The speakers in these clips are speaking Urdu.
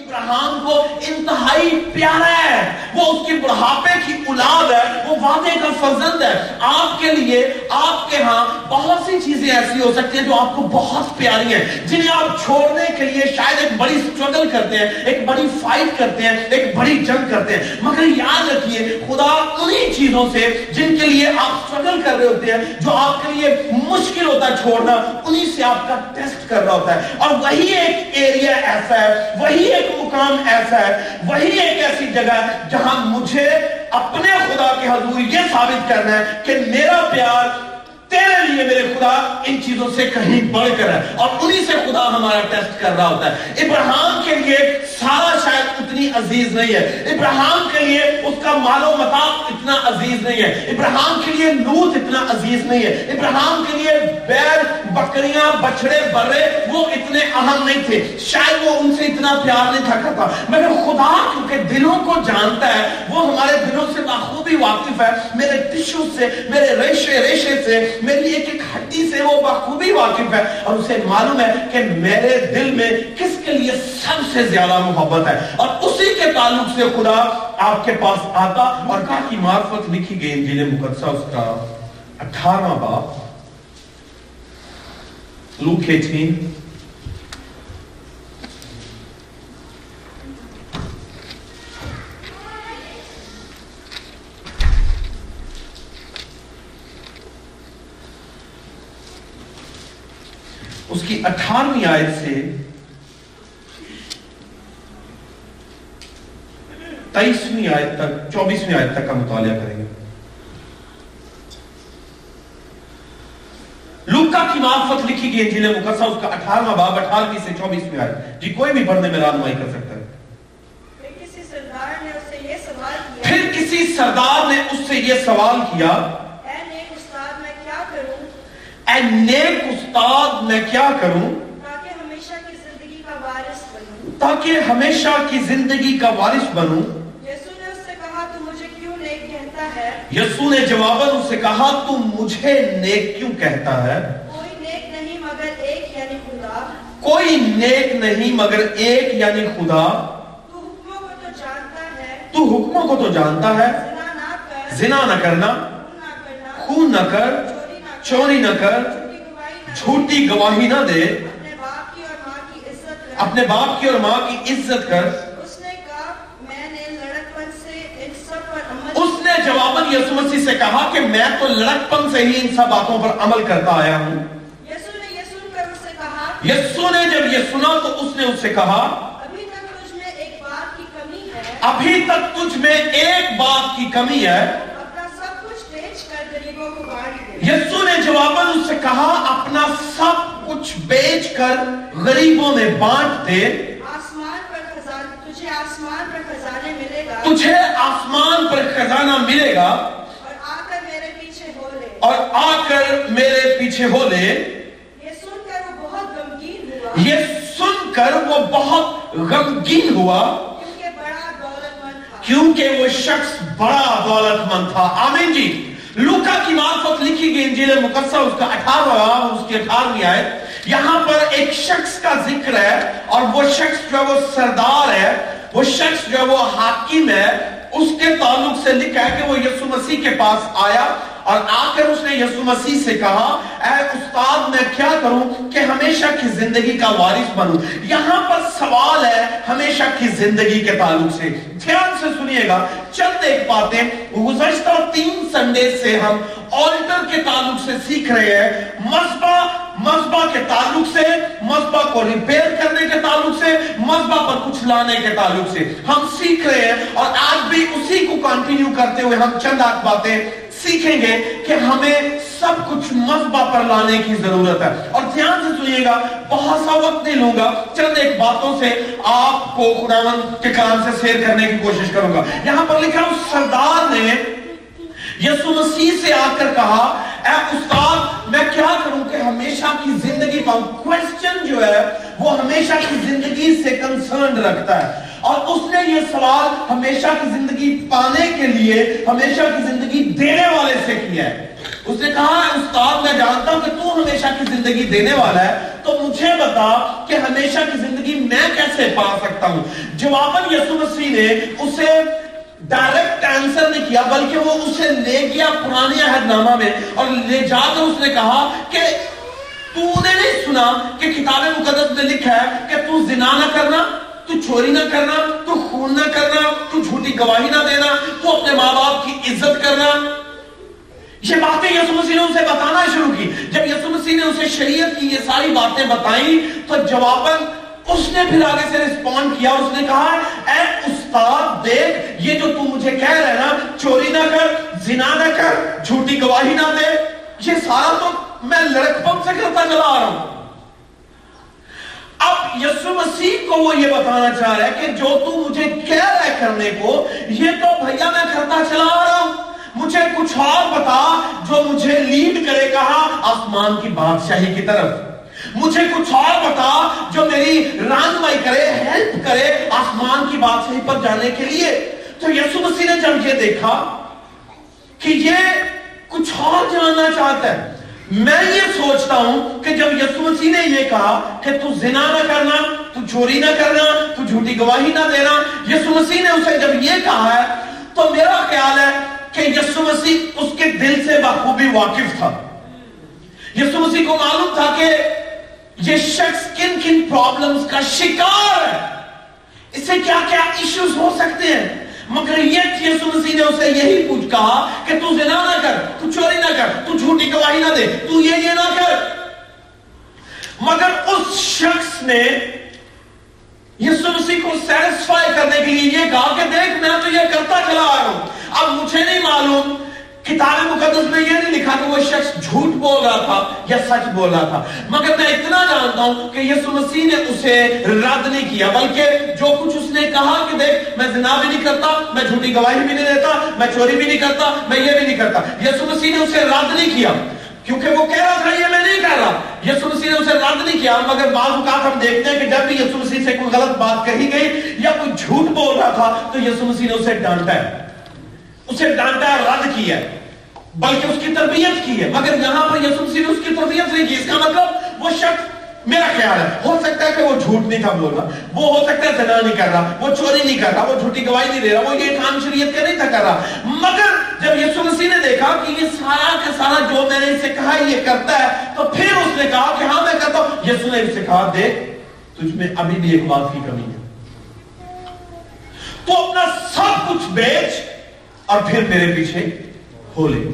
ابراہم کو انتہائی پیارا ہے، وہ اس کی بڑھاپے کی اولاد ہے، وہ وعدے کا فرزند ہے۔ آپ کے لیے آپ کے ہاں بہت سی چیزیں ایسی ہو سکتی ہیں جو آپ کو بہت پیاری ہیں، جنہیں آپ چھوڑنے کے لیے شاید ایک بڑی سٹرگل کرتے ہیں، ایک بڑی فائٹ کرتے ہیں، ایک بڑی جنگ کرتے ہیں۔ مگر یاد رکھیے، خدا انہی چیزوں سے جن کے لیے آپ سٹرگل کر رہے ہوتے ہیں، جو آپ کے لیے مشکل ہوتا ہے چھوڑنا، انہی سے آپ کا ٹیسٹ کر رہا ہوتا ہے۔ اور وہی ایک ایریا ایسا ہے، وہی ایک مقام ایسا ہے، وہی ایک ایسی جگہ ہے جہاں مجھے اپنے خدا کے حضور یہ ثابت کرنا ہے کہ میرا پیار تیرے لیے میرے خدا ان چیزوں سے کہیں بڑھ کر ہے اور انہی سے خدا ہمارا ٹیسٹ کر رہا ہوتا ہے۔ ابراہم کے لیے سارا شاید اتنی عزیز نہیں ہے۔ ابراہم کے لیے اس کا مال و متا اتنا عزیز نہیں ہے۔ ابراہم کے لیے لوت اتنا عزیز نہیں ہے۔ ابراہم کے لیے بیل، بکریاں بچڑے برے وہ اتنے اہم نہیں تھے۔ شاید وہ ان سے اتنا پیار نہیں تھا کرتا۔ مگر خدا کیونکہ دلوں کو جانتا ہے، وہ ہمارے دلوں سے بخوبی واقف ہے۔ میرے ٹشو سے، میرے ریشے ریشے سے میری ایک ایک ہڈی سے وہ بخوبی واقف ہے اور اسے معلوم ہے کہ میرے دل میں کس کے لیے سب سے زیادہ محبت ہے اور اسی کے تعلق سے خدا آپ کے پاس آتا اور کہا کی معرفت لکھی گئی انجیل مقدسہ اس کا اٹھارہ باپ۔ لوکیٹین کی اٹھارہویں آیت سے تیئیسویں آیت تک چوبیسویں آیت تک کا مطالعہ کریں گے۔ لوکا کی معرفت لکھی گئی انجیل مقدسہ اس کا اٹھارہواں باب اٹھارہویں سے چوبیسویں آیت۔ جی کوئی بھی پڑھنے میں رہنمائی کر سکتا ہے۔ پھر کسی سردار نے اس سے یہ سوال کیا پھر کسی سردار نے اس سے یہ سوال کیا اے نیک استاد میں کیا کروں اے نیک استاد میں کیا کروں؟ تاکہ ہمیشہ کی زندگی کا وارث بنوں۔ تاکہ ہمیشہ کی زندگی کا وارث بنوں۔ یسوع نے اس سے کہا تو مجھے کیوں نیک کہتا ہے؟ یسو نے جواباً اس سے کہا تو مجھے نیک کیوں کہتا ہے؟ کوئی نیک نہیں مگر ایک یعنی خدا۔ کوئی نیک نہیں مگر ایک یعنی خدا۔ تو حکموں کو تو جانتا ہے۔ تو حکموں کو تو جانتا ہے۔ زنا نہ کرنا۔ خون نہ کر۔ چوری نہ کر، جھوٹی گواہی نہ دے، اپنے باپ کی اور ماں کی عزت کر۔ اس نے جواباً یسو مسیح سے کہا کہ میں تو لڑکپن سے ہی ان سب باتوں پر عمل کرتا آیا ہوں۔ یسو نے جب یہ سنا تو اس نے اس سے کہا، ابھی تک تجھ میں ایک بات کی کمی ہے۔ ابھی تک تجھ میں ایک بات کی کمی ہے اپنا سب کچھ بیچ کر، غریبوں کو بانٹ دے۔ یسو نے جواباً اس سے کہا اپنا سب کچھ بیچ کر غریبوں میں بانٹ دے۔ آسمان پر تجھے آسمان پر خزانے ملے گا۔ تجھے آسمان پر خزانہ ملے گا۔ اور آ کر میرے پیچھے ہو لے۔ اور آ کر میرے پیچھے ہو لے۔ یہ سن کر وہ بہت غمگین ہوا۔ یہ سن کر وہ بہت غمگین ہوا۔ کیونکہ بڑا دولت مند تھا۔ کیونکہ وہ شخص بڑا دولت مند تھا۔ آمین جی۔ لوکا کی معرفت لکھی گئی انجیل مقدسہ اس کا اٹھارہ اس کی اٹھارہویں آئے یہاں پر ایک شخص کا ذکر ہے اور وہ شخص جو ہے وہ سردار ہے، وہ شخص جو ہے وہ حاکم ہے۔ اس کے تعلق سے لکھا ہے کہ وہ یسو مسیح کے پاس آیا۔ اور آ کر اس نے یسو مسیح سے کہا، اے استاد، میں کیا کروں کہ ہمیشہ کی زندگی کا وارث بنوں؟ یہاں پر سوال ہے ہمیشہ کی زندگی کے تعلق سے۔ دھیان سے سنیے گا۔ چند ایک باتیں۔ گزشتہ تین سنڈے سے ہم آلٹر کے تعلق سے سیکھ رہے ہیں۔ مذبح مذبح کے تعلق سے مذبح کو ریپیئر کرنے کے تعلق سے مذبح پر کچھ لانے کے تعلق سے۔ ہم سیکھ رہے ہیں اور آج بھی اسی کو کنٹینیو کرتے ہوئے ہم چند آٹھ باتیں سیکھیں گے کہ ہمیں سب کچھ مذبح پر لانے کی ضرورت ہے۔ اور دھیان سے سنیے گا، بہت سا وقت نہیں لوں گا، چند ایک باتوں سے آپ کو خداون کے کلام سے شیئر کرنے کی کوشش کروں گا۔ یہاں پر لکھا ہوں سردار نے یسو مسیح سے آ کر کہا، اے استاد، میں کیا کروں کہ ہمیشہ کی زندگی پاؤں کوشچن جو ہے، وہ ہمیشہ کی زندگی سے کنسرن رکھتا ہے. اور اس نے یہ سوال ہمیشہ کی زندگی پانے کے لیے، ہمیشہ کی زندگی دینے والے سے کیا ہے؟ اس نے کہا استاد، میں جانتا ہوں کہ تو ہمیشہ کی زندگی دینے والا ہے، تو مجھے بتا کہ ہمیشہ کی زندگی میں کیسے پا سکتا ہوں؟ جواباً یسو مسیح نے اسے ڈائریکٹ آنسر کیا، بلکہ وہ اسے لے گیا پرانے عہد نامہ میں اور لے جا کر اس نے کہا کہ تو نے نہیں سنا کہ کتاب مقدس میں لکھا ہے کہ تو زنا نہ کرنا، تو چوری نہ کرنا، تو خون نہ کرنا، تو جھوٹی گواہی نہ دینا، تو اپنے ماں باپ کی عزت کرنا۔ یہ باتیں یسو مسیح نے اسے بتانا شروع کی۔ جب یسو مسیح نے اسے شریعت کی یہ ساری باتیں بتائیں تو جواباً اس نے پھر آگے سے رسپونڈ کیا، اس نے کہا، اے استاد، دیکھ، یہ جو تو مجھے کہہ رہے نا، چوری نہ کر، زنا نہ کر، جھوٹی گواہی نہ دے، یہ سارا تو میں لڑک پم سے کرتا چلا آ رہا ہوں۔ اب یسو مسیح کو وہ یہ بتانا چاہ رہا ہے کہ جو تو مجھے کہہ رہا ہے کرنے کو، یہ تو بھیا میں کرتا چلا آ رہا ہوں۔ مجھے کچھ اور بتا، جو مجھے لیڈ کرے، کہا، آسمان کی بادشاہی کی طرف۔ مجھے کچھ اور بتا، جو میری رانمائی کرے ہیلپ کرے آسمان کی بادشاہی پر جانے کے لیے۔ تو یسو مسیح نے جب یہ دیکھا کہ یہ کچھ اور جاننا چاہتا ہے، میں یہ سوچتا ہوں کہ جب یسو مسیح نے یہ کہا کہ تو زنا نہ کرنا، تو چوری نہ کرنا، تو جھوٹی گواہی نہ دینا، یسو مسیح نے اسے جب یہ کہا ہے، تو میرا خیال ہے کہ یسو مسیح اس کے دل سے بخوبی واقف تھا۔ یسو مسیح کو معلوم تھا کہ یہ شخص کن کن پرابلمز کا شکار ہے؟ اسے کیا کیا ایشوز ہو سکتے ہیں؟ مگر یہ یسو مسیح نے اسے یہی پوچھ کہا کہ تو زنا نہ کر، تو چوری نہ کر، تو جھوٹی گواہی نہ دے، تو یہ یہ نہ کر۔ مگر اس شخص نے یسو مسیح کو سیٹسفائی کرنے کے لیے یہ کہا کہ دیکھ، میں تو یہ کرتا چلا آ رہا ہوں۔ اب مجھے نہیں معلوم کتاب مقدس میں یہ نہیں لکھا کہ وہ شخص جھوٹ بول رہا تھا یا سچ بول رہا تھا۔ مگر میں اتنا جانتا ہوں کہ یسو مسیح نے اسے رد نہیں کیا، بلکہ جو کچھ اس نے کہا کہ دیکھ، میں زنا بھی نہیں کرتا، میں جھوٹی گواہی بھی نہیں دیتا، میں چوری بھی نہیں کرتا، میں یہ بھی نہیں کرتا۔ یسو مسیح نے اسے رد نہیں کیا، کیونکہ وہ کہہ رہا تھا، یہ میں نہیں کہہ رہا۔ یسو مسیح نے اسے رد نہیں کیا، مگر بعض اوقات ہم دیکھتے ہیں کہ جب بھی یسو مسیح سے کوئی غلط بات کہی گئی یا کوئی جھوٹ بول رہا تھا، تو یسو مسیح نے اسے ڈانٹا ہے۔ اسے ڈانٹا ہے رد کیا ہے۔ بلکہ اس کی تربیت کی ہے۔ مگر یہاں پر یسو مسیح نے اس کی تربیت نہیں کی۔ اس کا مطلب وہ شخص میرا خیال ہے، ہو سکتا ہے کہ وہ جھوٹ نہیں تھا بول رہا وہ ہو سکتا ہے زنا نہیں کر رہا، وہ چوری نہیں کر رہا، وہ جھوٹی گواہی نہیں دے رہا، وہ یہ کام شریعت کا نہیں تھا کر رہا۔ مگر جب یسو مسیح نے دیکھا کہ یہ سارا کا سارا جو میں نے اسے کہا یہ کرتا ہے، تو پھر اس نے کہا کہ ہاں میں کرتا ہوں۔ یسو نے اسے کہا، دیکھ، تجھ میں ابھی بھی ایک بات کی کمی ہے۔ تو اپنا سب کچھ بیچ اور پھر میرے پیچھے ہو لے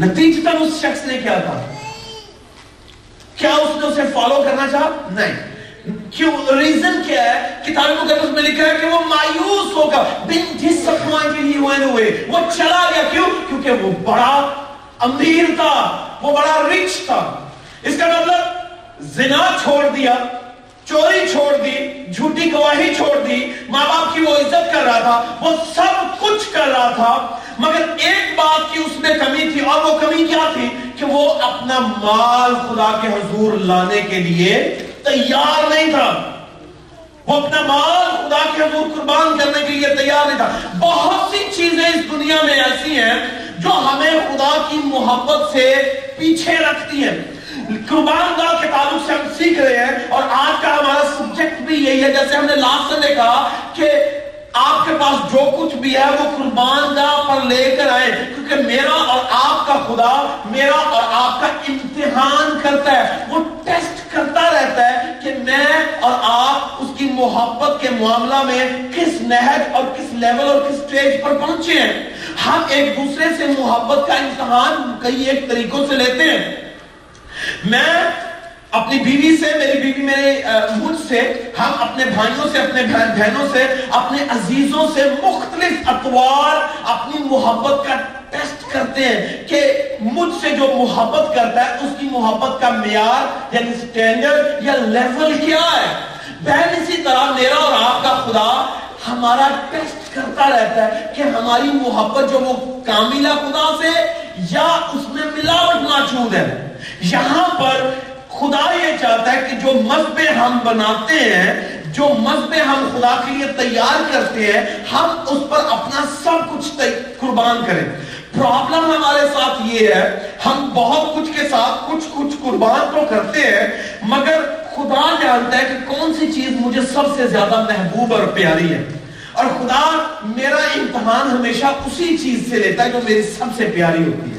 نتیجتاً اس شخص نے کیا کہا کیا اس نے اسے فالو کرنا چاہا؟ نہیں۔ کیوں؟ ریزن کیا ہے؟ کتاب مقدس میں لکھا ہے کہ وہ مایوس ہوگا بن جس کے لیے ہوئے ہوئے، وہ چلا گیا۔ کیوں؟ کیونکہ وہ بڑا امیر تھا، وہ بڑا رچ تھا۔ اس کا مطلب زنا چھوڑ دیا۔ چوری چھوڑ دی، جھوٹی گواہی چھوڑ دی، ماں باپ کی وہ عزت کر رہا تھا، وہ سب کچھ کر رہا تھا، مگر ایک بات کی اس میں کمی تھی اور وہ کمی کیا تھی کہ وہ اپنا مال خدا کے حضور لانے کے لیے تیار نہیں تھا۔ وہ اپنا مال خدا کے حضور قربان کرنے کے لیے تیار نہیں تھا۔ بہت سی چیزیں اس دنیا میں ایسی ہیں جو ہمیں خدا کی محبت سے پیچھے رکھتی ہیں۔ قربان گاہ کے تعلق سے ہم سیکھ رہے ہیں اور آج کا ہمارا سبجیکٹ بھی یہی ہے۔ جیسے ہم نے لاسٹ سے دیکھا کہ آپ کے پاس جو کچھ بھی ہے وہ قربان گاہ پر لے کر آئے۔ کیونکہ میرا اور آپ کا خدا میرا اور آپ کا امتحان کرتا ہے۔ وہ ٹیسٹ کرتا رہتا ہے کہ میں اور آپ اس کی محبت کے معاملہ میں کس نہج اور کس لیول اور کس سٹیج پر پہنچے ہیں۔ ہم ایک دوسرے سے محبت کا امتحان کئی ایک طریقوں سے لیتے ہیں۔ میں اپنی بیوی سے، میری بیوی میرے مجھ سے، ہم اپنے بھائیوں سے، اپنے بہنوں سے، اپنے عزیزوں سے مختلف اطوار اپنی محبت کا ٹیسٹ کرتے ہیں کہ مجھ سے جو محبت کرتا ہے، اس کی محبت کا معیار یعنی سٹینڈرڈ یا لیول کیا ہے؟ بہن اسی طرح میرا اور آپ کا خدا ہمارا ٹیسٹ کرتا رہتا ہے کہ ہماری محبت جو وہ کاملہ خدا سے یا اس میں ملاوٹ موجود ہے۔ یہاں پر خدا یہ چاہتا ہے کہ جو مذہبیں ہم بناتے ہیں، جو مذہبیں ہم خدا کے لیے تیار کرتے ہیں، ہم اس پر اپنا سب کچھ قربان کریں۔ پرابلم ہمارے ساتھ یہ ہے، ہم بہت کچھ کے ساتھ کچھ کچھ قربان تو کرتے ہیں، مگر خدا جانتا ہے کہ کون سی چیز مجھے سب سے زیادہ محبوب اور پیاری ہے۔ اور خدا میرا امتحان ہمیشہ اسی چیز سے لیتا ہے جو میری سب سے پیاری ہوتی ہے۔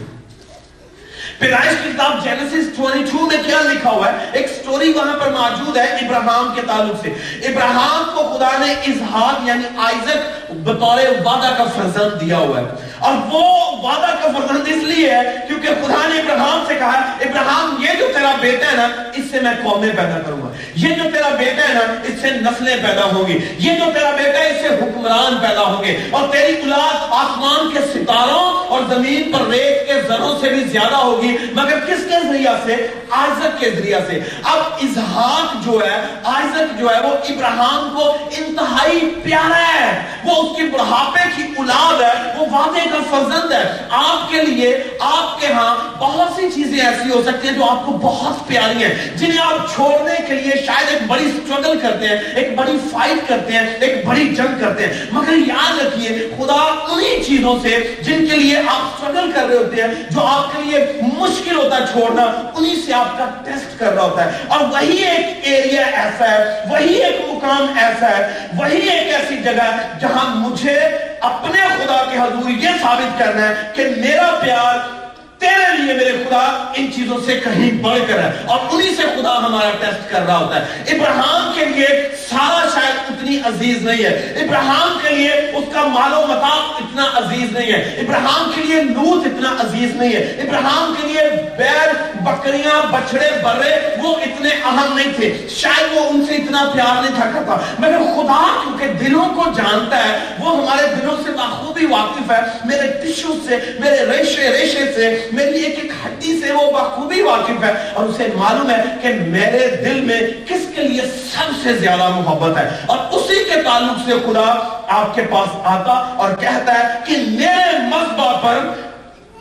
پیدائش کی کتاب جینسس 22 میں کیا لکھا ہوا ہے؟ ایک سٹوری وہاں پر موجود ہے ابراہم کے تعلق سے۔ ابراہم کو خدا نے اظہار یعنی آئزک بطور وعدہ کا فرزند دیا ہوا ہے۔ اور وہ وعدہ کا فرزند اس لیے ہے کیونکہ خدا نے ابراہم سے کہا ابراہم یہ جو تیرا بیٹا ہے نا، اس سے میں قومیں پیدا کروں گا۔ یہ جو تیرا بیٹا ہے نا، اس سے نسلیں پیدا ہوں گی۔ یہ جو تیرا بیٹا ہے، اس سے حکمران پیدا ہوں گے۔ اور تیری اولاد آسمان کے ستاروں اور زمین پر ریت کے ذروں سے بھی زیادہ ہوگی۔ ہوگی۔ مگر کس کے ذریعہ سے؟ آئزک کے ذریعہ سے۔ اب اظہاق جو ہے، آئزک جو ہے، وہ ابراہم کو انتہائی پیارا ہے۔ وہ اس کی بڑھاپے کی اولاد ہے، وہ وعدے کا فرزند ہے۔ آپ کے لیے، آپ کے ہاں بہت سی چیزیں ایسی ہو سکتی ہیں جو آپ کو بہت پیاری ہیں، جنہیں آپ چھوڑنے کے لیے شاید ایک بڑی سٹرگل کرتے ہیں، ایک بڑی فائٹ کرتے ہیں، ایک بڑی جنگ کرتے ہیں۔ مگر یاد رکھیے، خدا انہی چیزوں سے جن کے لیے آپ سٹرگل کر رہے ہوتے ہیں، جو آپ کے لیے مشکل ہوتا ہے چھوڑنا انہی سے آپ کا ٹیسٹ کر رہا ہوتا ہے۔ اور وہی ایک ایریا ایسا ہے، وہی ایک مقام ایسا ہے، وہی ایک ایسی جگہ ہے جہاں مجھے اپنے خدا کے حضور یہ ثابت کرنا ہے کہ میرا پیار تیرے لیے میرے خدا ان چیزوں سے کہیں بڑھ کر ہے۔ اور انہی سے خدا ہمارا ٹیسٹ کر رہا ہوتا ہے۔ ابراہم کے لیے سارا شاید اتنی عزیز نہیں ہے۔ ابراہم کے لیے اس کا مال و متا اتنا عزیز نہیں ہے۔ ابراہم کے لیے نوت اتنا عزیز نہیں ہے۔ ابراہم کے لیے بیل، بکریاں بچڑے برے وہ اتنے اہم نہیں تھے۔ شاید وہ ان سے اتنا پیار نہیں تھا کرتا۔ مگر خدا کیونکہ دلوں کو جانتا ہے، وہ ہمارے دلوں سے بخوبی واقف ہے۔ میرے ٹشو سے، میرے ریشے ریشے سے میری ایک ایک ہڈی سے وہ بخوبی واقف ہے۔ اور اسے معلوم ہے کہ میرے دل میں کس کے لیے سب سے زیادہ محبت ہے۔ اور اسی کے تعلق سے خدا آپ کے پاس آتا اور کہتا ہے کہ میرے مذبح پر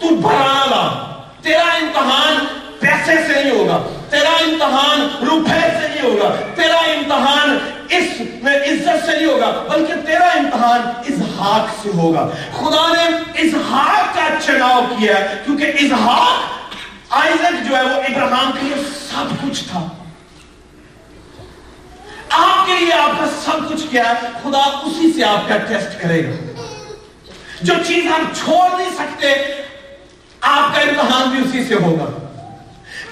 تو بھرانا لا۔ تیرا امتحان پیسے سے نہیں ہوگا، تیرا امتحان روپے سے نہیں ہوگا، تیرا امتحان اس میں عزت سے نہیں ہوگا، بلکہ تیرا امتحان اظہاق سے ہوگا۔ خدا نے اظہاق کا چناؤ کیا ہے، کیونکہ اظہاق آئزک جو ہے وہ ابراہم کے لیے سب کچھ تھا۔ آپ کے لیے آپ کا سب کچھ کیا ہے، خدا اسی سے آپ کا ٹیسٹ کرے گا۔ جو چیز ہم چھوڑ نہیں سکتے، آپ کا امتحان بھی اسی سے ہوگا۔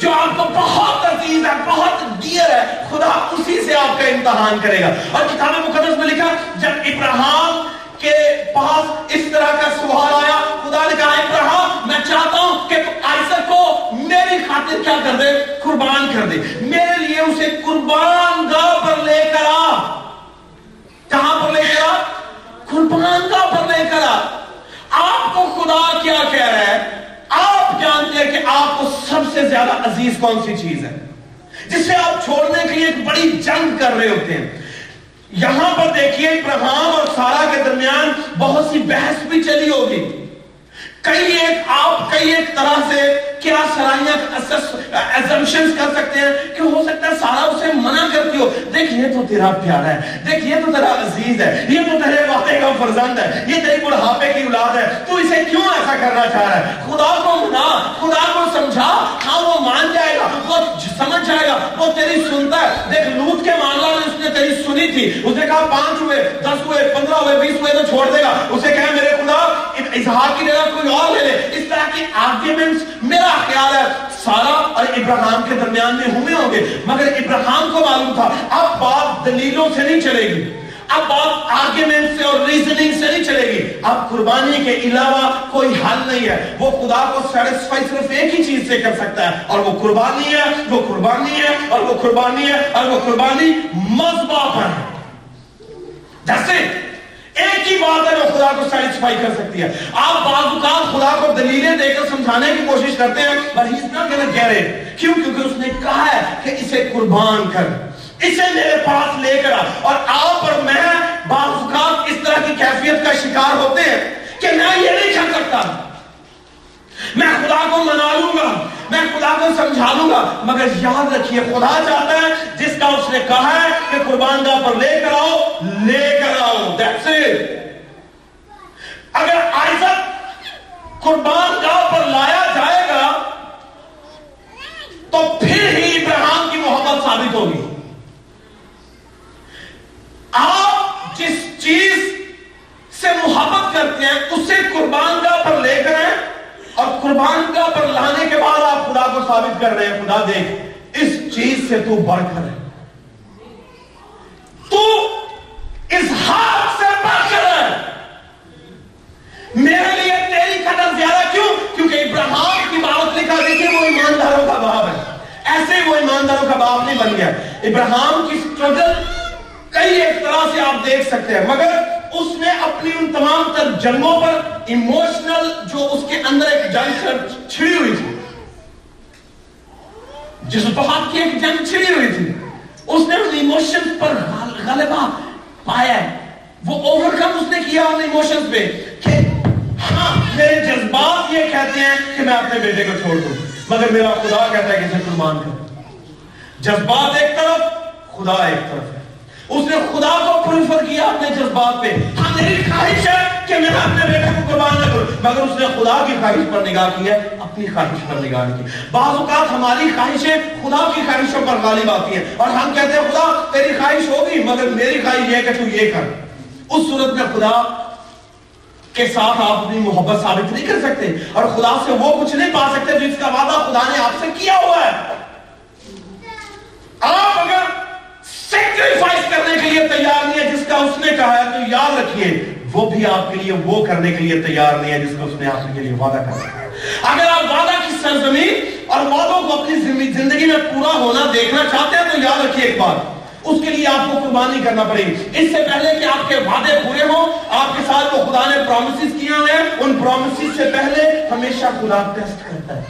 جو آپ کو بہت عزیز ہے، بہت ڈیئر ہے، خدا اسی سے آپ کا امتحان کرے گا۔ اور کتاب مقدس میں لکھا جب ابراہم کے پاس اس طرح کا سوال آیا۔ خدا نے کہا ابراہم میں چاہتا ہوں کہ آئسر کو میری خاطر کیا کر دے، قربان کر دے۔ میرے لیے اسے قربان گاہ پر لے کر آ۔ کہاں پر لے کر آ؟ قربان گاہ پر لے کر آ۔ آپ کو خدا کیا کہہ رہا ہے؟ آپ جانتے ہیں کہ آپ کو سب سے زیادہ عزیز کون سی چیز ہے؟ جسے آپ چھوڑنے کے لیے ایک بڑی جنگ کر رہے ہوتے ہیں۔ یہاں پر دیکھیے ابراہم اور سارا کے درمیان بہت سی بحث بھی چلی ہوگی۔ کئی ایک آپ، کئی ایک طرح سے کیا سرائیاں ایزمشنز کر سکتے ہیں کہ ہو سکتا ہے سارا اسے منع کرتی ہو۔ دیکھ، یہ تو تیرا پیارا ہے۔ دیکھ، یہ تو تیرا عزیز ہے۔ یہ تو تیرے وعدے کا فرزند ہے۔ یہ تیری بڑھاپے کی اولاد ہے۔ تو اسے کیوں ایسا کرنا چاہ رہا ہے؟ خدا کو منا، خدا کو سمجھا۔ ہاں وہ مان جائے گا، وہ سمجھ جائے گا۔ وہ تیری سنتا ہے۔ دیکھ، لوت کے معاملہ میں اس نے تیری سنی تھی۔ اس نے کہا، پانچ ہوئے، دس ہوئے، پندرہ ہوئے، بیس ہوئے تو چھوڑ دے گا۔ اسے کہا، میرے خدا، اظہار کی جگہ کوئی اور لے لے۔ اس طرح کی آرگیومنٹس میرا خیال ہے؟ سارا اور ابراہم کے درمیان میں ہوئے ہوں گے۔ مگر ابراہم کو معلوم تھا، اب بات دلیلوں سے نہیں چلے گی۔ اب بات آرگیومنٹ سے اور ریزننگ سے نہیں چلے گی۔ اب قربانی کے علاوہ کوئی حل نہیں ہے۔ وہ خدا کو سیٹسفائی صرف ایک ہی چیز سے کر سکتا ہے۔ اور وہ قربانی ہے، وہ قربانی ہے، اور وہ قربانی ہے، اور وہ قربانی مذبح پر ہے جیسے ایک ہی بات ہے جو خدا کو سیٹسفائی کر سکتی ہے۔ آپ بعض اوقات خدا کو دلیلیں دے کر سمجھانے کی کوشش کرتے ہیں، پر ہی اتنا gonna کہہ رہے کیوں؟ کیونکہ اس نے کہا ہے کہ اسے قربان کر۔ اسے میرے پاس لے کر اور آپ اور میں بعض اوقات اس طرح کی کیفیت کا شکار ہوتے ہیں کہ میں یہ نہیں کر سکتا۔ میں خدا کو منا لوں گا، میں خدا کو سمجھا لوں گا، مگر یاد رکھیے، خدا چاہتا ہے، جس کا اس نے کہا ہے کہ قربان گاہ پر لے کر آؤ، لے کر آؤ، That's اگر آئزت قربان گاہ پر لایا جائے گا، تو پھر ہی ابراہم کی محبت ثابت ہوگی۔ آپ جس چیز سے محبت کرتے ہیں، اسے قربان گاہ پر لے کر ہیں اور قربان گاہ پر لانے کے بعد آپ خدا کو ثابت کر رہے ہیں، خدا دیکھ، اس چیز سے تو بڑھ کر ہے۔ تو اس ہاتھ سے بڑھ کر ہے۔ میرے لیے تیری قدر زیادہ کیوں؟ کیونکہ ابراہم کی بات لکھا دیکھیں وہ ایمانداروں کا باپ ہے۔ ایسے وہ ایمانداروں کا باپ نہیں بن گیا۔ ابراہم کی سٹرگل کئی ایک طرح سے آپ دیکھ سکتے ہیں، مگر اس نے اپنی ان تمام تر جنگوں پر ایموشنل جو اس کے اندر ایک جنگ چھڑی ہوئی تھی، جس بہت کی ایک جنگ چھڑی ہوئی تھی، اس نے ان ایموشن پر غلبہ پایا ہے۔ وہ اوور کم اس نے کیا ان ایموشن پہ کہ ہاں میرے جذبات یہ کہتے ہیں کہ میں اپنے بیٹے کو چھوڑ دوں، مگر میرا خدا کہتا ہے کہ اسے قربان کر۔ جذبات ایک طرف، خدا ایک طرف۔ اس نے خدا کو پریفر کیا اپنے جذبات پہ ہاں میری خواہش ہے کہ میں اپنے بیٹے کو قربان نہ کروں۔ مگر اس نے خدا کی خواہش پر نگاہ کی ہے، اپنی خواہش پر نگاہ کی۔ بعض اوقات ہماری خواہشیں خدا کی خواہشوں پر غالب آتی ہیں اور ہم کہتے ہیں، خدا، تیری خواہش ہوگی، مگر میری خواہش یہ کہ تو یہ کر۔ اس صورت میں خدا کے ساتھ آپ اپنی محبت ثابت نہیں کر سکتے اور خدا سے وہ کچھ نہیں پا سکتے جس کا وعدہ خدا نے آپ سے کیا ہوا ہے۔ آپ اگر سیکریفائس کرنے کے لیے تیار نہیں ہے، جس کا اس نے کہا ہے، تو یاد رکھیے، وہ بھی آپ کے لیے، وہ کرنے کے لیے تیار نہیں ہے، جس کا اس نے آپ کے لیے وعدہ کر اگر آپ وعدہ کی سرزمین اور وعدوں کو اپنی زندگی میں پورا ہونا، دیکھنا چاہتے ہیں، تو یاد رکھیے ایک بات، اس کے لیے آپ کو قربانی کرنا پڑے گی۔ اس سے پہلے کہ آپ کے وعدے پورے ہوں، آپ کے ساتھ وہ خدا نے پرومسز کیا ہوئے ہیں۔ ان پرومسز سے پہلے ہمیشہ خدا ٹیسٹ کرتا ہے۔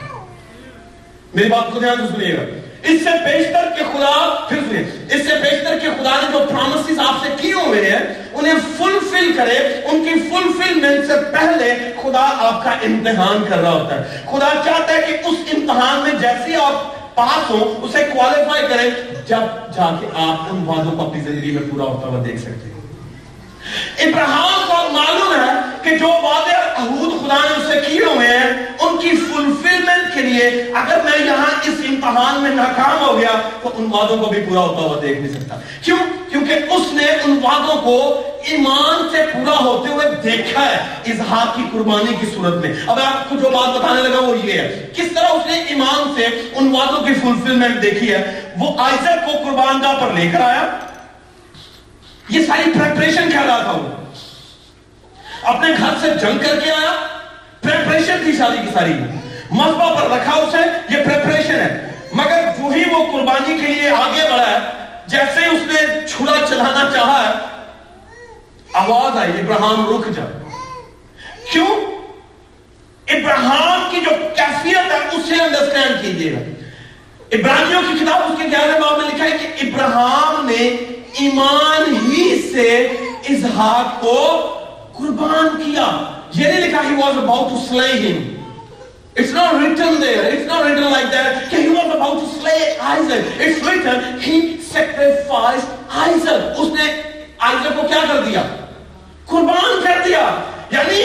میری بات کو دھیان سے سنیے گا۔ اس سے بیشتر کے خدا پھر سنیں اس سے بیشتر کے خدا نے جو پرامسز آپ سے کیے ہوئے ہیں، انہیں فلفل کرے، ان کی فلفلمنٹ سے پہلے خدا آپ کا امتحان کر رہا ہوتا ہے۔ خدا چاہتا ہے کہ اس امتحان میں جیسے آپ پاس ہو اسے کوالیفائی کریں، جب جا کے آپ ان وعدوں کو اپنی زندگی میں پورا ہوتا ہوا دیکھ سکتے ہیں۔ ابراہم کو معلوم ہے کہ جو وعدے اور عہود خدا نے اسے کیے ہوئے ہیں، ان کی فلفلمنٹ کے لیے اگر میں یہاں اس امتحان میں ناکام ہو گیا، تو ان وعدوں کو بھی پورا ہوتا ہوا دیکھ نہیں سکتا۔ کیوں؟ کیونکہ اس نے ان وعدوں کو ایمان سے پورا ہوتے ہوئے دیکھا ہے، اظہار کی قربانی کی صورت میں۔ اب آپ کو جو بات بتانے لگا وہ یہ ہے، کس طرح اس نے ایمان سے ان وعدوں کی فلفلمنٹ دیکھی ہے؟ وہ آئزر کو قربان گاہ پر لے کر آیا۔ یہ ساری پریپریشن کیا رہا تھا وہ؟ اپنے گھر سے جنگ کر کے آیا پریپریشن تھی شادی کی ساری۔ مذبح پر رکھا اسے یہ پریپریشن ہے۔ مگر وہی وہ قربانی کے لیے آگے بڑھا ہے، جیسے اس نے چھڑا چلانا چاہا ہے، آواز آئی ابراہم رک جا۔ کیوں؟ ابراہم کی جو کیفیت ہے، اسے انڈرسٹینڈ کیجیے۔ گا ابراہیمیوں کی کتاب اس کے گیارہ باب میں لکھا ہے کہ ابراہم نے ایمان ہی سے اظہار کو قربان کیا۔ یہ نہیں لکھا he was about to slay him. It's not written there. It's not written like that. کہ he was about to slay Isaac. It's written he sacrificed Isaac. اس نے Isaac کو کیا کر دیا؟ قربان کر دیا۔ یعنی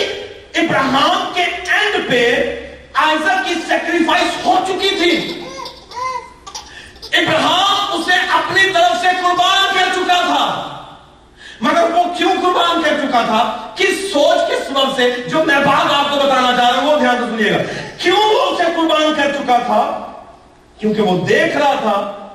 ابراہم کے اینڈ پہ آئزر کی سیکریفائس ہو چکی تھی۔ ابراہم اسے اپنی طرف سے قربان کر چکا تھا۔ مگر وہ کیوں قربان کر چکا تھا؟ کس سوچ کے سبب سے؟ جو میں بات آپ کو بتانا چاہ رہا ہوں، وہ دھیان سے سنیے گا۔ کیوں وہ اسے قربان کر چکا تھا؟ کیونکہ وہ دیکھ رہا تھا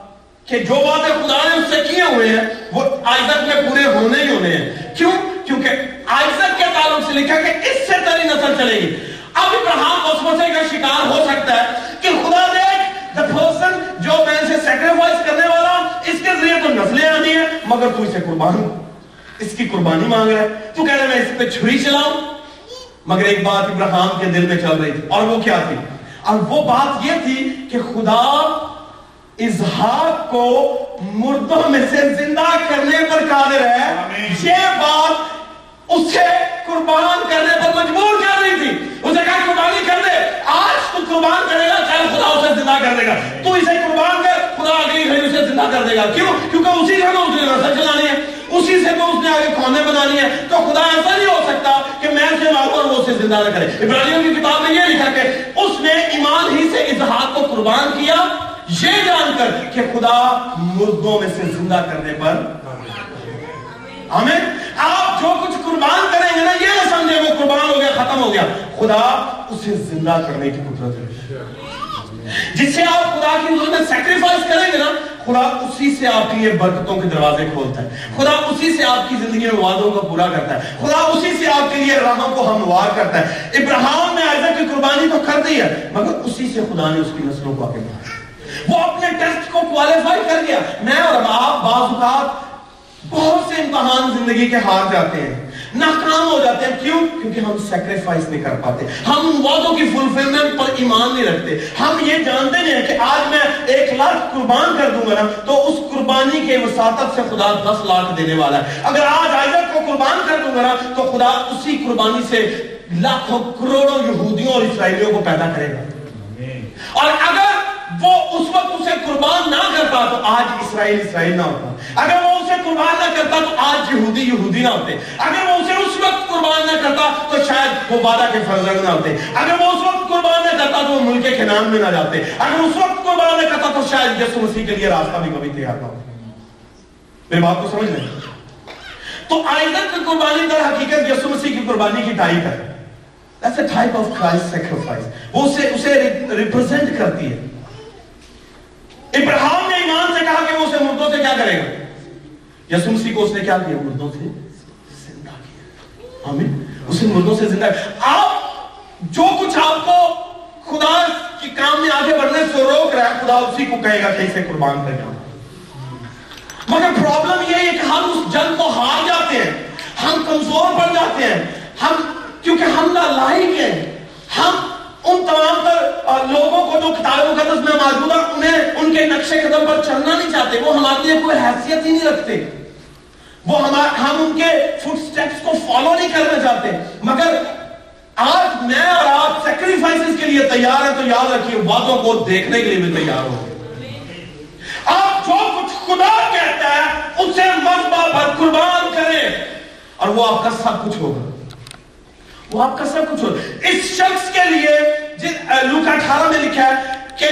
کہ جو باتیں خدا نے اس سے کیے ہوئے ہیں، وہ آئزک میں پورے ہونے ہی ہونے ہیں۔ کیوں؟ کیونکہ آئزک کے تعلق سے لکھا کہ اس سے تری نسل چلے گی۔ اب ابراہم وسوسے کا شکار ہو سکتا ہے کہ خدا دیکھ، the person جو میں اسے سیکریفائس کرنے والا، اس کے ذریعے تو نسلیں آنی ہیں، مگر تو اسے قربان اس کی قربانی مانگ رہا ہے۔ تو کہہ رہے میں اس پہ چھری چلاؤں۔ مگر ایک بات ابراہم کے دل میں چل رہی تھی۔ اور وہ کیا تھی؟ اور وہ بات یہ تھی کہ خدا اظہار کو مردوں میں سے زندہ کرنے پر قادر ہے۔ یہ بات اسے قربان کرنے پر مجبور کر رہی تھی۔ اسے کہا قربانی کر دے۔ آج تو قربان کرے گا چاہے خدا اسے زندہ کر دے گا۔ تو اسے قربان کر خدا اگلی گھڑی اسے زندہ کر دے گا۔ کیوں؟ کیونکہ اسی گھر میں اس نے نسل چلانی ہے اسی سے تو اس نے آگے کھونے بنانی ہے تو خدا ایسا نہیں ہو سکتا کہ میں اسے ماروں اور وہ اسے زندہ نہ کرے۔ ابراہیم کی کتاب میں یہ لکھا کہ اس نے ایمان ہی سے اظہار کو قربان کیا۔ یہ جان کر کہ خدا مردوں میں سے زندہ کرنے پر ہمیں آپ جو کچھ قربان کریں گے نا، یہ نہ سمجھے وہ قربان ہو گیا، ختم ہو گیا۔ خدا اسے زندہ کرنے کی قدرت ہے جس سے آپ خدا کی حضور میں سیکریفائس کریں گے نا، خدا اسی سے آپ کے لیے برکتوں کے دروازے کھولتا ہے۔ خدا اسی سے آپ کی زندگی میں وعدوں کو پورا کرتا ہے۔ خدا اسی سے آپ کے لیے راہوں کو ہموار کرتا ہے۔ ابراہم نے آئزہ کی قربانی تو کر دی ہے، مگر اسی سے خدا نے اس کی نسلوں کو آگے بڑھایا وہ اپنے ٹیسٹ کو کوالیفائی کر گیا۔ میں اور آپ بعض اوقات بہت سے امتحان زندگی کے ہار جاتے ہیں۔ ناکام ہو جاتے ہیں۔ کیوں؟ کیونکہ ہم سیکریفائس نہیں کر پاتے۔ ہم وعدوں کی فلفلمنٹ پر ایمان نہیں رکھتے۔ ہم یہ جانتے نہیں ہیں کہ آج میں ایک لاکھ قربان کر دوں گا نا تو اس قربانی کے وساطت سے خدا دس لاکھ دینے والا ہے۔ اگر آج آئزت کو قربان کر دوں گا نا تو خدا اسی قربانی سے لاکھوں کروڑوں یہودیوں اور اسرائیلیوں کو پیدا کرے گا۔ اور اگر وہ اس وقت اسے قربان نہ کرتا تو آج اسرائیل اسرائیل نہ ہوتا۔ اگر وہ اسے قربان نہ کرتا تو آج یہودی یہودی نہ ہوتے۔ اگر وہ اسے اس وقت قربان نہ کرتا تو شاید وہ وعدہ کے فرزند نہ ہوتے۔ اگر وہ اس وقت قربان نہ کرتا تو وہ ملک خنان میں نہ جاتے۔ اگر اس وقت قربان نہ کرتا تو شاید یسو مسیح کے لیے راستہ بھی کبھی تیار نہ ہوتا میری بات کو سمجھ لیں؟ تو آئندہ کی قربانی در حقیقت یسو مسیح کی قربانی کی ٹائپ ہے That's a type of Christ sacrifice. وہ اسے اسے ریپرزینٹ کرتی ہے۔ ابراہم نے ایمان سے کہا کہ وہ اسے مردوں سے کیا کرے گا؟ یسو کو اس نے کیا کیا؟ مردوں سے زندہ کیا۔ آمین۔ اسے مردوں سے زندہ آپ جو کچھ آپ کو خدا کی کام میں آگے بڑھنے سے روک رہا ہے، خدا اسی کو کہے گا کہ اسے قربان کر جاؤ۔ مگر پرابلم یہ ہے کہ ہم اس جنگ کو ہار جاتے ہیں، ہم کمزور پڑ جاتے ہیں، ہم کیونکہ ہم نہ لائق ہیں۔ ہم ان تمام تر لوگوں کو جو کتاب مقدس میں موجود ہے انہیں ان کے نقش قدم پر چلنا نہیں چاہتے۔ وہ ہمارے لیے کوئی حیثیت ہی نہیں رکھتے۔ وہ ہم ان کے فٹ سٹیپس کو فالو نہیں کرنا چاہتے۔ مگر آج میں اور آپ سیکریفائسز کے لیے تیار ہیں تو یاد رکھیے، وعدوں کو دیکھنے کے لیے بھی تیار ہو آپ جو کچھ خدا کہتا ہے، اسے مذبح پر قربان کریں۔ اور وہ آپ کا سب کچھ ہوگا۔ وہ آپ کا سب کچھ ہو اس شخص کے لیے لوکا اٹھارہ میں لکھا ہے کہ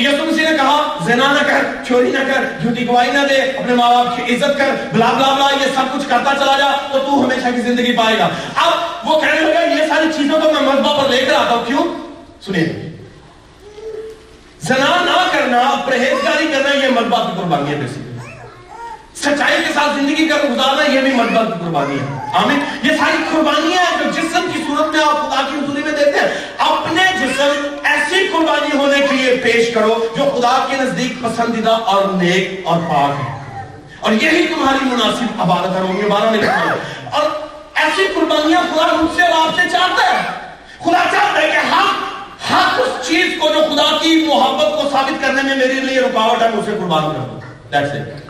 یسو مسیح نے کہا، زنا نہ کر چوری نہ کر، جھوٹی گواہی نہ دے، اپنے ماں باپ کی عزت کر، بلا بلا بلا، یہ سب کچھ کرتا چلا جا تو تو ہمیشہ کی زندگی پائے گا۔ اب وہ کہنے لگا، یہ ساری چیزوں کو میں مذبح پر لے کر آتا ہوں۔ کیوں؟ سنیے۔ زنا نہ کرنا، پرہیزگاری کرنا، یہ مذبح کی قربانی ہے سچائی کے ساتھ زندگی کا گزارنا یہ بھی مذبح کی قربانی ہے۔ آمین۔ یہ ساری قربانیاں ہیں جو جسم کی صورت میں آپ خدا کی حضوری میں دیتے ہیں، اپنے جسم ایسی قربانی ہونے کے لیے پیش کرو جو خدا کے نزدیک پسندیدہ اور نیک اور پاک ہے۔ اور یہی تمہاری مناسب عبادت ہے رومیہ بارہ میں لکھا ہے۔ اور ایسی قربانیاں خدا مجھ سے اور آپ سے چاہتا ہے۔ خدا چاہتا ہے کہ ہم ہر اس چیز کو جو خدا کی محبت کو ثابت کرنے میں میرے لیے رکاوٹ ہے، میں اسے قربان کر دوں۔ That's it.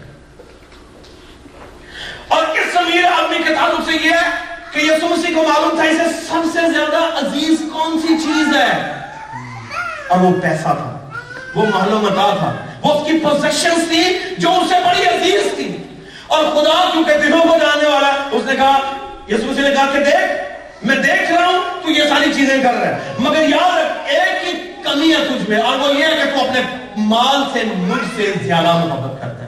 اور اس امیر آدمی کے تعلق سے یہ ہے کہ یسو مسیح کو معلوم تھا اسے سب سے زیادہ عزیز کون سی چیز ہے؟ اور وہ پیسہ تھا، وہ محل و متا تھا، وہ اس کی پوزیشنز تھی جو اسے بڑی عزیز تھی۔ اور خدا کیونکہ دنوں کو جانے والا، اس نے کہا یسو مسیح نے کہا کہ دیکھ، میں دیکھ رہا ہوں، تو یہ ساری چیزیں کر رہا ہے۔ مگر یاد رکھ، ایک ہی کمی ہے تجھ میں، اور وہ یہ ہے کہ تو اپنے مال سے مجھ سے زیادہ محبت کرتا ہے۔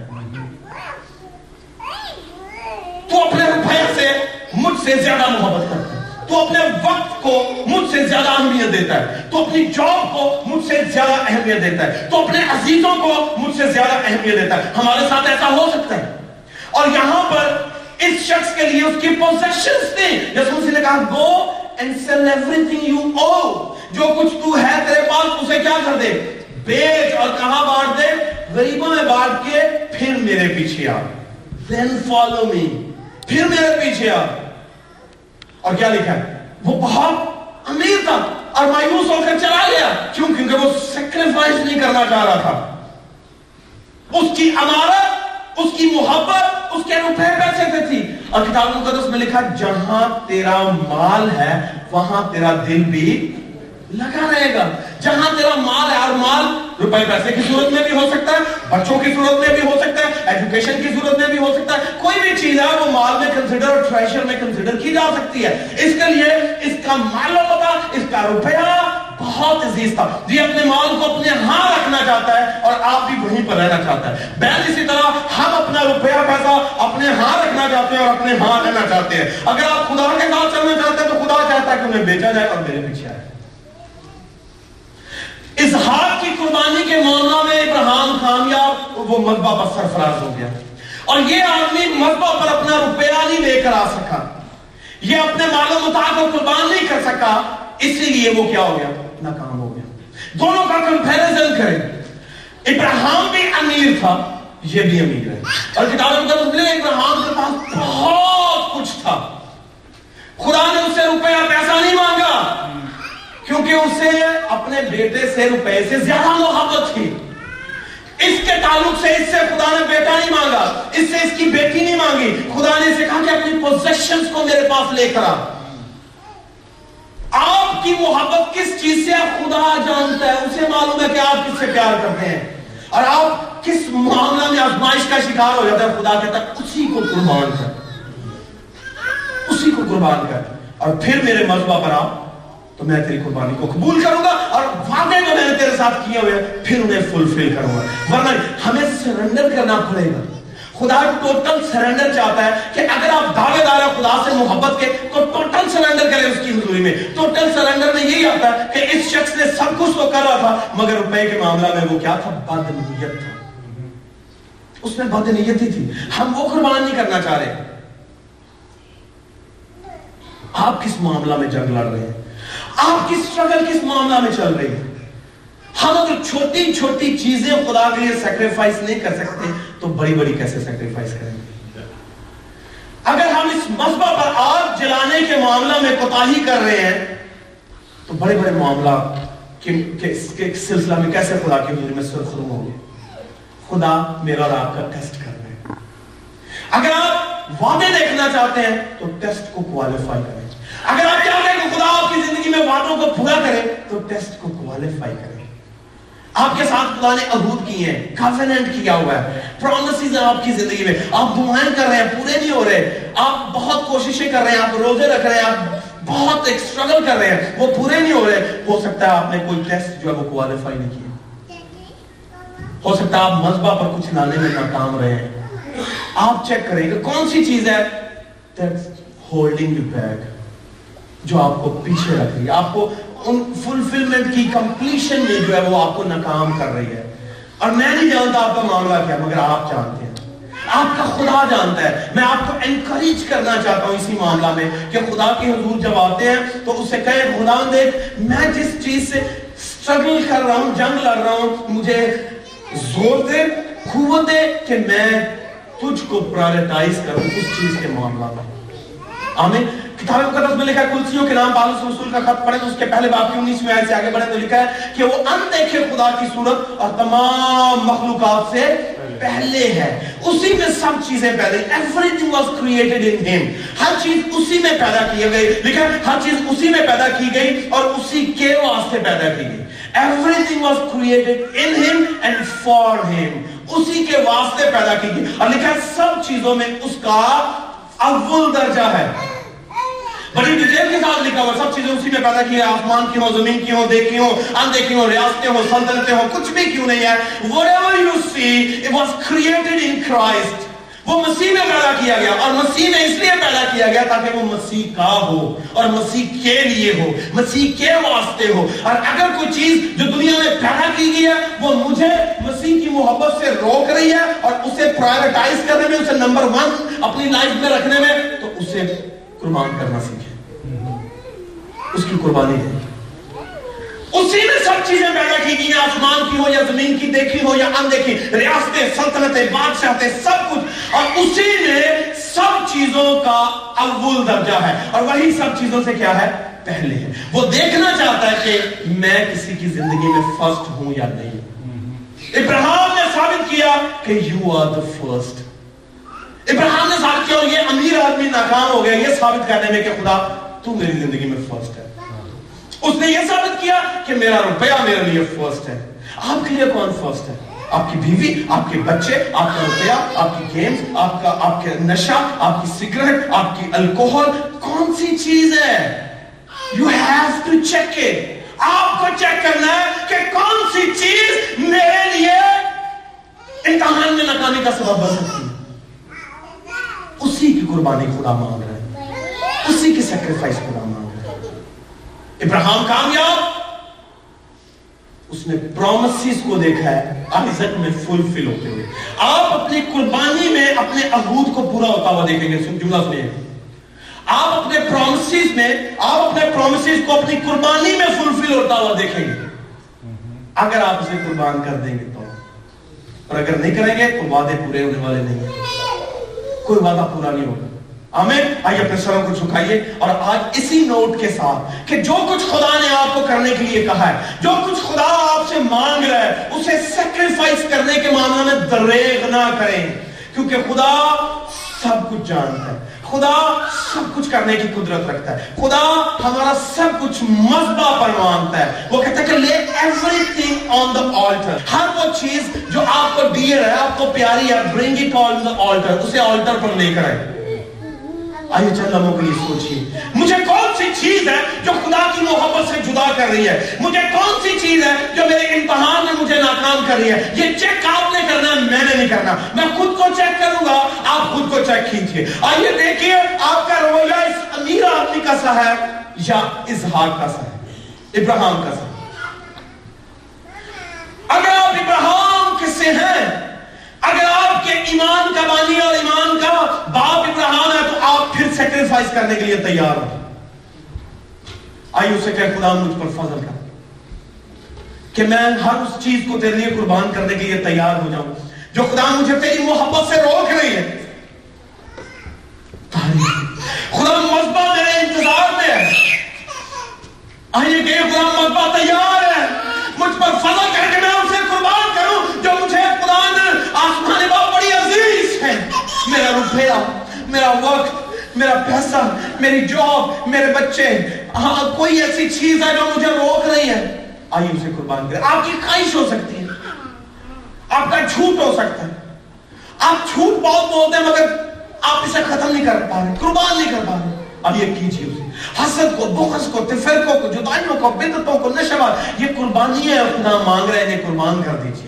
تو اپنے روپے سے مجھ سے زیادہ محبت کرتا ہے۔ تو اپنے وقت کو مجھ سے زیادہ اہمیت دیتا ہے۔ تو اپنی جاب کو مجھ سے زیادہ اہمیت دیتا ہے۔ تو اپنے عزیزوں کو مجھ سے زیادہ اہمیت دیتا ہے۔ ہمارے ساتھ ایسا ہو سکتا ہے۔ اور یہاں پر اس شخص کے لیے اس کی پوزیشنز تھی۔ یسوع مسیح نے کہا go and sell everything you او جو کچھ تو ہے تیرے پاس، اسے کیا کر دے؟ بیچ اور کہاں بانٹ دے؟ غریبوں میں بانٹ کے پھر میرے پیچھے آ۔ Then follow me. پھر میرے پیچھے آ۔ اور کیا لکھا ہے؟ وہ بہت امیر تھا اور مایوس ہو کر چلا گیا۔ کیوں؟ کیونکہ وہ سیکریفائس نہیں کرنا چاہ رہا تھا۔ اس کی امارت، اس کی محبت، اس کے روپے پیسے سے تھی۔ اور کتاب مقدس میں لکھا جہاں تیرا مال ہے، وہاں تیرا دل بھی لگا رہے گا۔ جہاں تیرا مال ہے اور مال روپے پیسے کی صورت میں بھی ہو سکتا ہے، بچوں کی صورت میں بھی ہو سکتا ہے ایجوکیشن کی صورت میں بھی ہو سکتا ہے۔ کوئی بھی چیز ہے، وہ مال کنسیڈر اور ٹریشر میں کنسیڈر کی جا سکتی ہے۔ اس کے لیے اس کا مال و پتا، اس کا روپیہ بہت عزیز تھا یہ جی، اپنے مال کو اپنے ہاں رکھنا چاہتا ہے اور آپ بھی وہیں پر رہنا چاہتا ہے۔ بہن، اسی طرح ہم اپنا روپیہ، پیسہ اپنے ہاں رکھنا چاہتے ہیں اور اپنے ہاں رہنا چاہتے ہیں۔ اگر آپ خدا کے ساتھ چلنا چاہتے ہیں تو خدا چاہتا ہے کہ انہیں بیچا جائے اور میرے پیچھے آئے۔ اظہار کی قربانی کے معاملہ میں ابراہم کامیاب، وہ مذبح پر سرفراز ہو گیا۔ اور یہ آدمی مذبح پر اپنا روپیہ نہیں لے کر آ سکا۔ یہ اپنے مال و متا کو قربان نہیں کر سکا اسی لیے وہ کیا ہو گیا؟ ناکام ہو گیا۔ دونوں کا کمپیریزن کریں۔ ابراہم بھی امیر تھا، یہ بھی امیر ہے۔ اور کتاب مقدس میں ابراہم کے پاس بہت کچھ تھا۔ خدا نے اس سے روپیہ، پیسہ نہیں مانگا۔ کیونکہ اسے اپنے بیٹے سے روپے سے زیادہ محبت تھی۔ اس کے تعلق سے اس سے خدا نے بیٹا نہیں مانگا، اس سے اس کی بیٹی نہیں مانگی۔ خدا نے اسے کہا کہ اپنی پوزیشنز کو میرے پاس لے کر آ۔ آپ کی محبت کس چیز سے آپ خدا جانتا ہے، اسے معلوم ہے کہ آپ کس سے پیار کرتے ہیں۔ اور آپ کس معاملہ میں آزمائش کا شکار ہو جاتا ہے خدا کہتا ہے، اسی کو قربان کر۔ اسی کو قربان کر۔ اور پھر میرے مذبح پر آپ تو میں تیری قربانی کو قبول کروں گا اور وعدے جو میں نے تیرے ساتھ کیے ہوئے پھر انہیں فلفل کروں گا۔ ورنہ ہمیں سرنڈر کرنا پڑے گا۔ خدا ٹوٹل سرنڈر چاہتا ہے کہ اگر آپ دعوے دار ہیں خدا سے محبت کے، تو ٹوٹل سرنڈر کریں اس کی حضوری میں۔ ٹوٹل سرنڈر میں یہی آتا ہے کہ اس شخص نے سب کچھ تو کر رہا تھا، مگر روپے کے معاملہ میں وہ کیا تھا؟ بد نیت تھا۔ اس میں بد نیتی تھی۔ ہم وہ قربان نہیں کرنا چاہ رہے۔ آپ کس معاملہ میں جنگ لڑ رہے ہیں؟ آپ کی سٹرگل کس معاملہ میں چل رہی ہے ہم اگر چھوٹی چھوٹی چیزیں خدا کے لیے سیکریفائس نہیں کر سکتے، تو بڑی بڑی کیسے سیکریفائس کریں؟ گے اگر ہم اس مذبح پر آگ جلانے کے معاملہ میں کوتاہی کر رہے ہیں، تو بڑے بڑے معاملہ کے سلسلہ میں کیسے خدا کے حضور میں سرخرم ہوں گے؟ خدا میرا اور آپ کا ٹیسٹ کر رہے ہیں۔ اگر آپ وعدے دیکھنا چاہتے ہیں، تو ٹیسٹ کو کوالیفائی کریں۔ اگر آپ چاہتے ہیں کہ خدا آپ کی زندگی میں وعدوں کو پورا کرے، تو ٹیسٹ کو کوالیفائی کرے آپ کے ساتھ خدا نے عہود کی ہیں کافیننٹ کیا ہوا ہے۔ پرومسز ہیں آپ کی زندگی میں۔ آپ دعائیں کر رہے ہیں، پورے نہیں ہو رہے۔ آپ بہت کوششیں کر رہے ہیں، آپ روزے رکھ رہے ہیں، آپ بہت ایک سٹرگل کر رہے ہیں۔ وہ پورے نہیں ہو رہے۔ ہو سکتا ہے آپ نے کوئی ٹیسٹ جو ہے وہ کوالیفائی نہیں کیا۔ ہو سکتا ہے آپ مذبح پر کچھ لانے میں ناکام رہے ہیں۔ آپ چیک کریں کہ کون سی چیز ہے؟ ہولڈنگ یو بیک جو آپ کو پیچھے رکھ رہی ہے۔ آپ کو ان فلفلمنٹ کی کمپلیشن میں جو ہے وہ آپ کو ناکام کر رہی ہے۔ اور میں نہیں جانتا آپ کا معاملہ کیا، مگر آپ جانتے ہیں۔ آپ کا خدا جانتا ہے۔ میں آپ کو انکریج کرنا چاہتا ہوں اسی معاملہ میں کہ خدا کے حضور جب آتے ہیں تو اسے کہے خدا دیکھ، میں جس چیز سے سٹرگل کر رہا ہوں، جنگ لڑ رہا ہوں، مجھے زور دے، قوت دے کہ میں تجھ کو پرائرٹائز کروں اس چیز کے معاملہ میں۔ آمین۔ کتاب مقدس میں لکھا ہے، کلسیوں کے نام پالوس رسول کا خط پڑھیں تو اس کے پہلے باپ کی انیس میں آئے سے آگے بڑھیں تو لکھا ہے کہ وہ اندیکھے خدا کی صورت اور تمام مخلوقات سے پہلے ہے۔ اسی میں سب چیزیں پہلے everything was created in him ہر چیز اسی میں پیدا کی گئی۔ لکھا ہے، ہر چیز اسی میں پیدا کی گئی اور اسی کے واسطے پیدا کی گئی۔ Everything was created in him and for him اسی کے واسطے پیدا کی گئی۔ اور لکھا ہے، سب چیزوں میں اس کا اول درجہ ہے۔ بڑی ڈیٹیل کے ساتھ لکھا ہوا سب چیزیں اسی میں پیدا کی ہے آسمان کی ہو، زمین کی ہو، دیکھی ہو اندے کی ہو ریاستیں ہو، سلطنتیں ہو، کچھ بھی کیوں نہیں ہے۔ Whatever you see it was created in Christ. وہ مسیح میں پیدا کیا گیا اور مسیح میں اس لیے پیدا کیا گیا تاکہ وہ مسیح کا ہو اور مسیح کے لیے ہو، مسیح کے واسطے ہو۔ اور اگر کوئی چیز جو دنیا میں پیدا کی گئی ہے، وہ مجھے مسیح کی محبت سے روک رہی ہے اور اسے پرائرٹائز کرنے میں، اسے نمبر ون اپنی لائف میں رکھنے میں، تو اسے قربان کرنا سیکھے اس کی قربانی ہے۔ اسی میں سب چیزیں پیدا کی گئی ہیں آسمان کی ہو یا زمین کی دیکھی ہو یا اندیکھی ریاستیں سلطنتیں بادشاہتیں سب کچھ۔ اور اسی میں سب چیزوں کا اول درجہ ہے۔ اور وہی سب چیزوں سے کیا ہے؟ پہلے ہے۔ وہ دیکھنا چاہتا ہے کہ میں کسی کی زندگی میں فرسٹ ہوں یا نہیں۔ ابراہم نے ثابت کیا کہ you are the first Abraham نے ثابت کیا اور یہ امیر آدمی ناکام ہو گیا، یہ ثابت کرنے میں کہ خدا تو میری زندگی میں فرسٹ ہے۔ اس نے یہ ثابت کیا کہ میرا روپیہ میرے لیے فرسٹ ہے۔ آپ کے لیے کون فرسٹ ہے؟ آپ کی بیوی، آپ کے بچے، آپ کا روپیہ آپ کی گیمز آپ کا، آپ کے نشہ، آپ کی سگریٹ آپ کی الکوہل کون سی چیز ہے؟ You have to check it آپ کو چیک کرنا ہے کہ کون سی چیز میرے لیے امتحان میں ناکامی کا سبب بن سکتی ہے۔ اسی کی قربانی خدا مانگ رہا ہے اسی کی سیکریفائس خدا مانگ رہا ہے ابراہم کامیاب؟ اس نے پرومسز کو دیکھا ہے عزت میں فلفل ہوتے ہوئے۔ آپ اپنی قربانی میں اپنے عہود کو پورا ہوتا ہوا دیکھیں گے جملہ سنیے۔ آپ اپنے پرومسز میں، آپ اپنے پرومسز کو اپنی قربانی میں فلفل ہوتا ہوا دیکھیں گے۔ اگر آپ اسے قربان کر دیں گے تو۔ اور اگر نہیں کریں گے تو وعدے پورے ہونے والے نہیں ہیں۔ کوئی وعدہ پورا نہیں ہوگا۔ آمین۔ آئیے اپنے سروں کو جھکائیے اور آج اسی نوٹ کے ساتھ کہ جو کچھ خدا نے آپ کو کرنے کے لیے کہا ہے، جو کچھ خدا آپ سے مانگ رہا ہے، اسے سیکریفائس کرنے کے معاملے میں دریغ نہ کریں۔ کیونکہ خدا سب کچھ جانتا ہے۔ خدا سب کچھ کرنے کی قدرت رکھتا ہے۔ خدا ہمارا سب کچھ مذبح پر مانتا ہے۔ وہ کہتا ہے کہ لے everything on the altar ہر وہ چیز جو آپ کو ڈیئر ہے آپ کو پیاری ہے bring it on the altar اسے آلٹر پر لے کر آئے۔ آئیے چند لمحوں کے لیے سوچئے۔ مجھے کون سی چیز ہے جو خدا کی محبت سے جدا کر رہی ہے؟ مجھے کون سی چیز ہے جو میرے امتحان میں مجھے ناکام کر رہی ہے؟ یہ چیک آپ نے کرنا ہے میں نے نہیں کرنا۔ میں خود کو چیک کروں گا، آپ خود کو چیک کیجیے۔ آئیے دیکھئے آپ کا رویہ اس امیر آدمی کا سا ہے یا اظہار کا سا ہے؟ ابراہم کا سا ہے۔ اگر آپ ابراہم کرنے کے لیے تیار ہو آئی اسے کہ خدا مجھ پر فضل کر کہ میں ہر اس چیز کو تیرے لیے قربان کرنے کے لیے تیار ہو جاؤں۔ جو خدا مجھے تیری محبت سے روک رہی ہے۔ خدا مذبع میرے انتظار میں ہے۔ آئیے کہ خدا مذبع تیار ہے۔ مجھ پر فضل کر کے میں اسے قربان کروں جو مجھے قرآن آسمان باپ بڑی عزیز ہے۔ میرا روپیہ میرا وقت میرا پیسہ، میری جاب میرے بچے۔ ہاں کوئی ایسی چیز ہے جو مجھے روک رہی ہے؟ آئیے اسے قربان کریں۔ آپ کی خواہش ہو سکتی ہے۔ آپ کا جھوٹ ہو سکتا ہے۔ آپ جھوٹ بہت بولتے ہیں، مگر آپ اسے ختم نہیں کر پا رہے، قربان نہیں کر پا رہے۔ اب یہ کیجیے اسے۔ حسد کو بخص کو، تفرقوں کو، جدائیوں کو بدتوں کو نشوہ یہ قربانی ہے اپنا مانگ رہے ہیں قربان کر دیجیے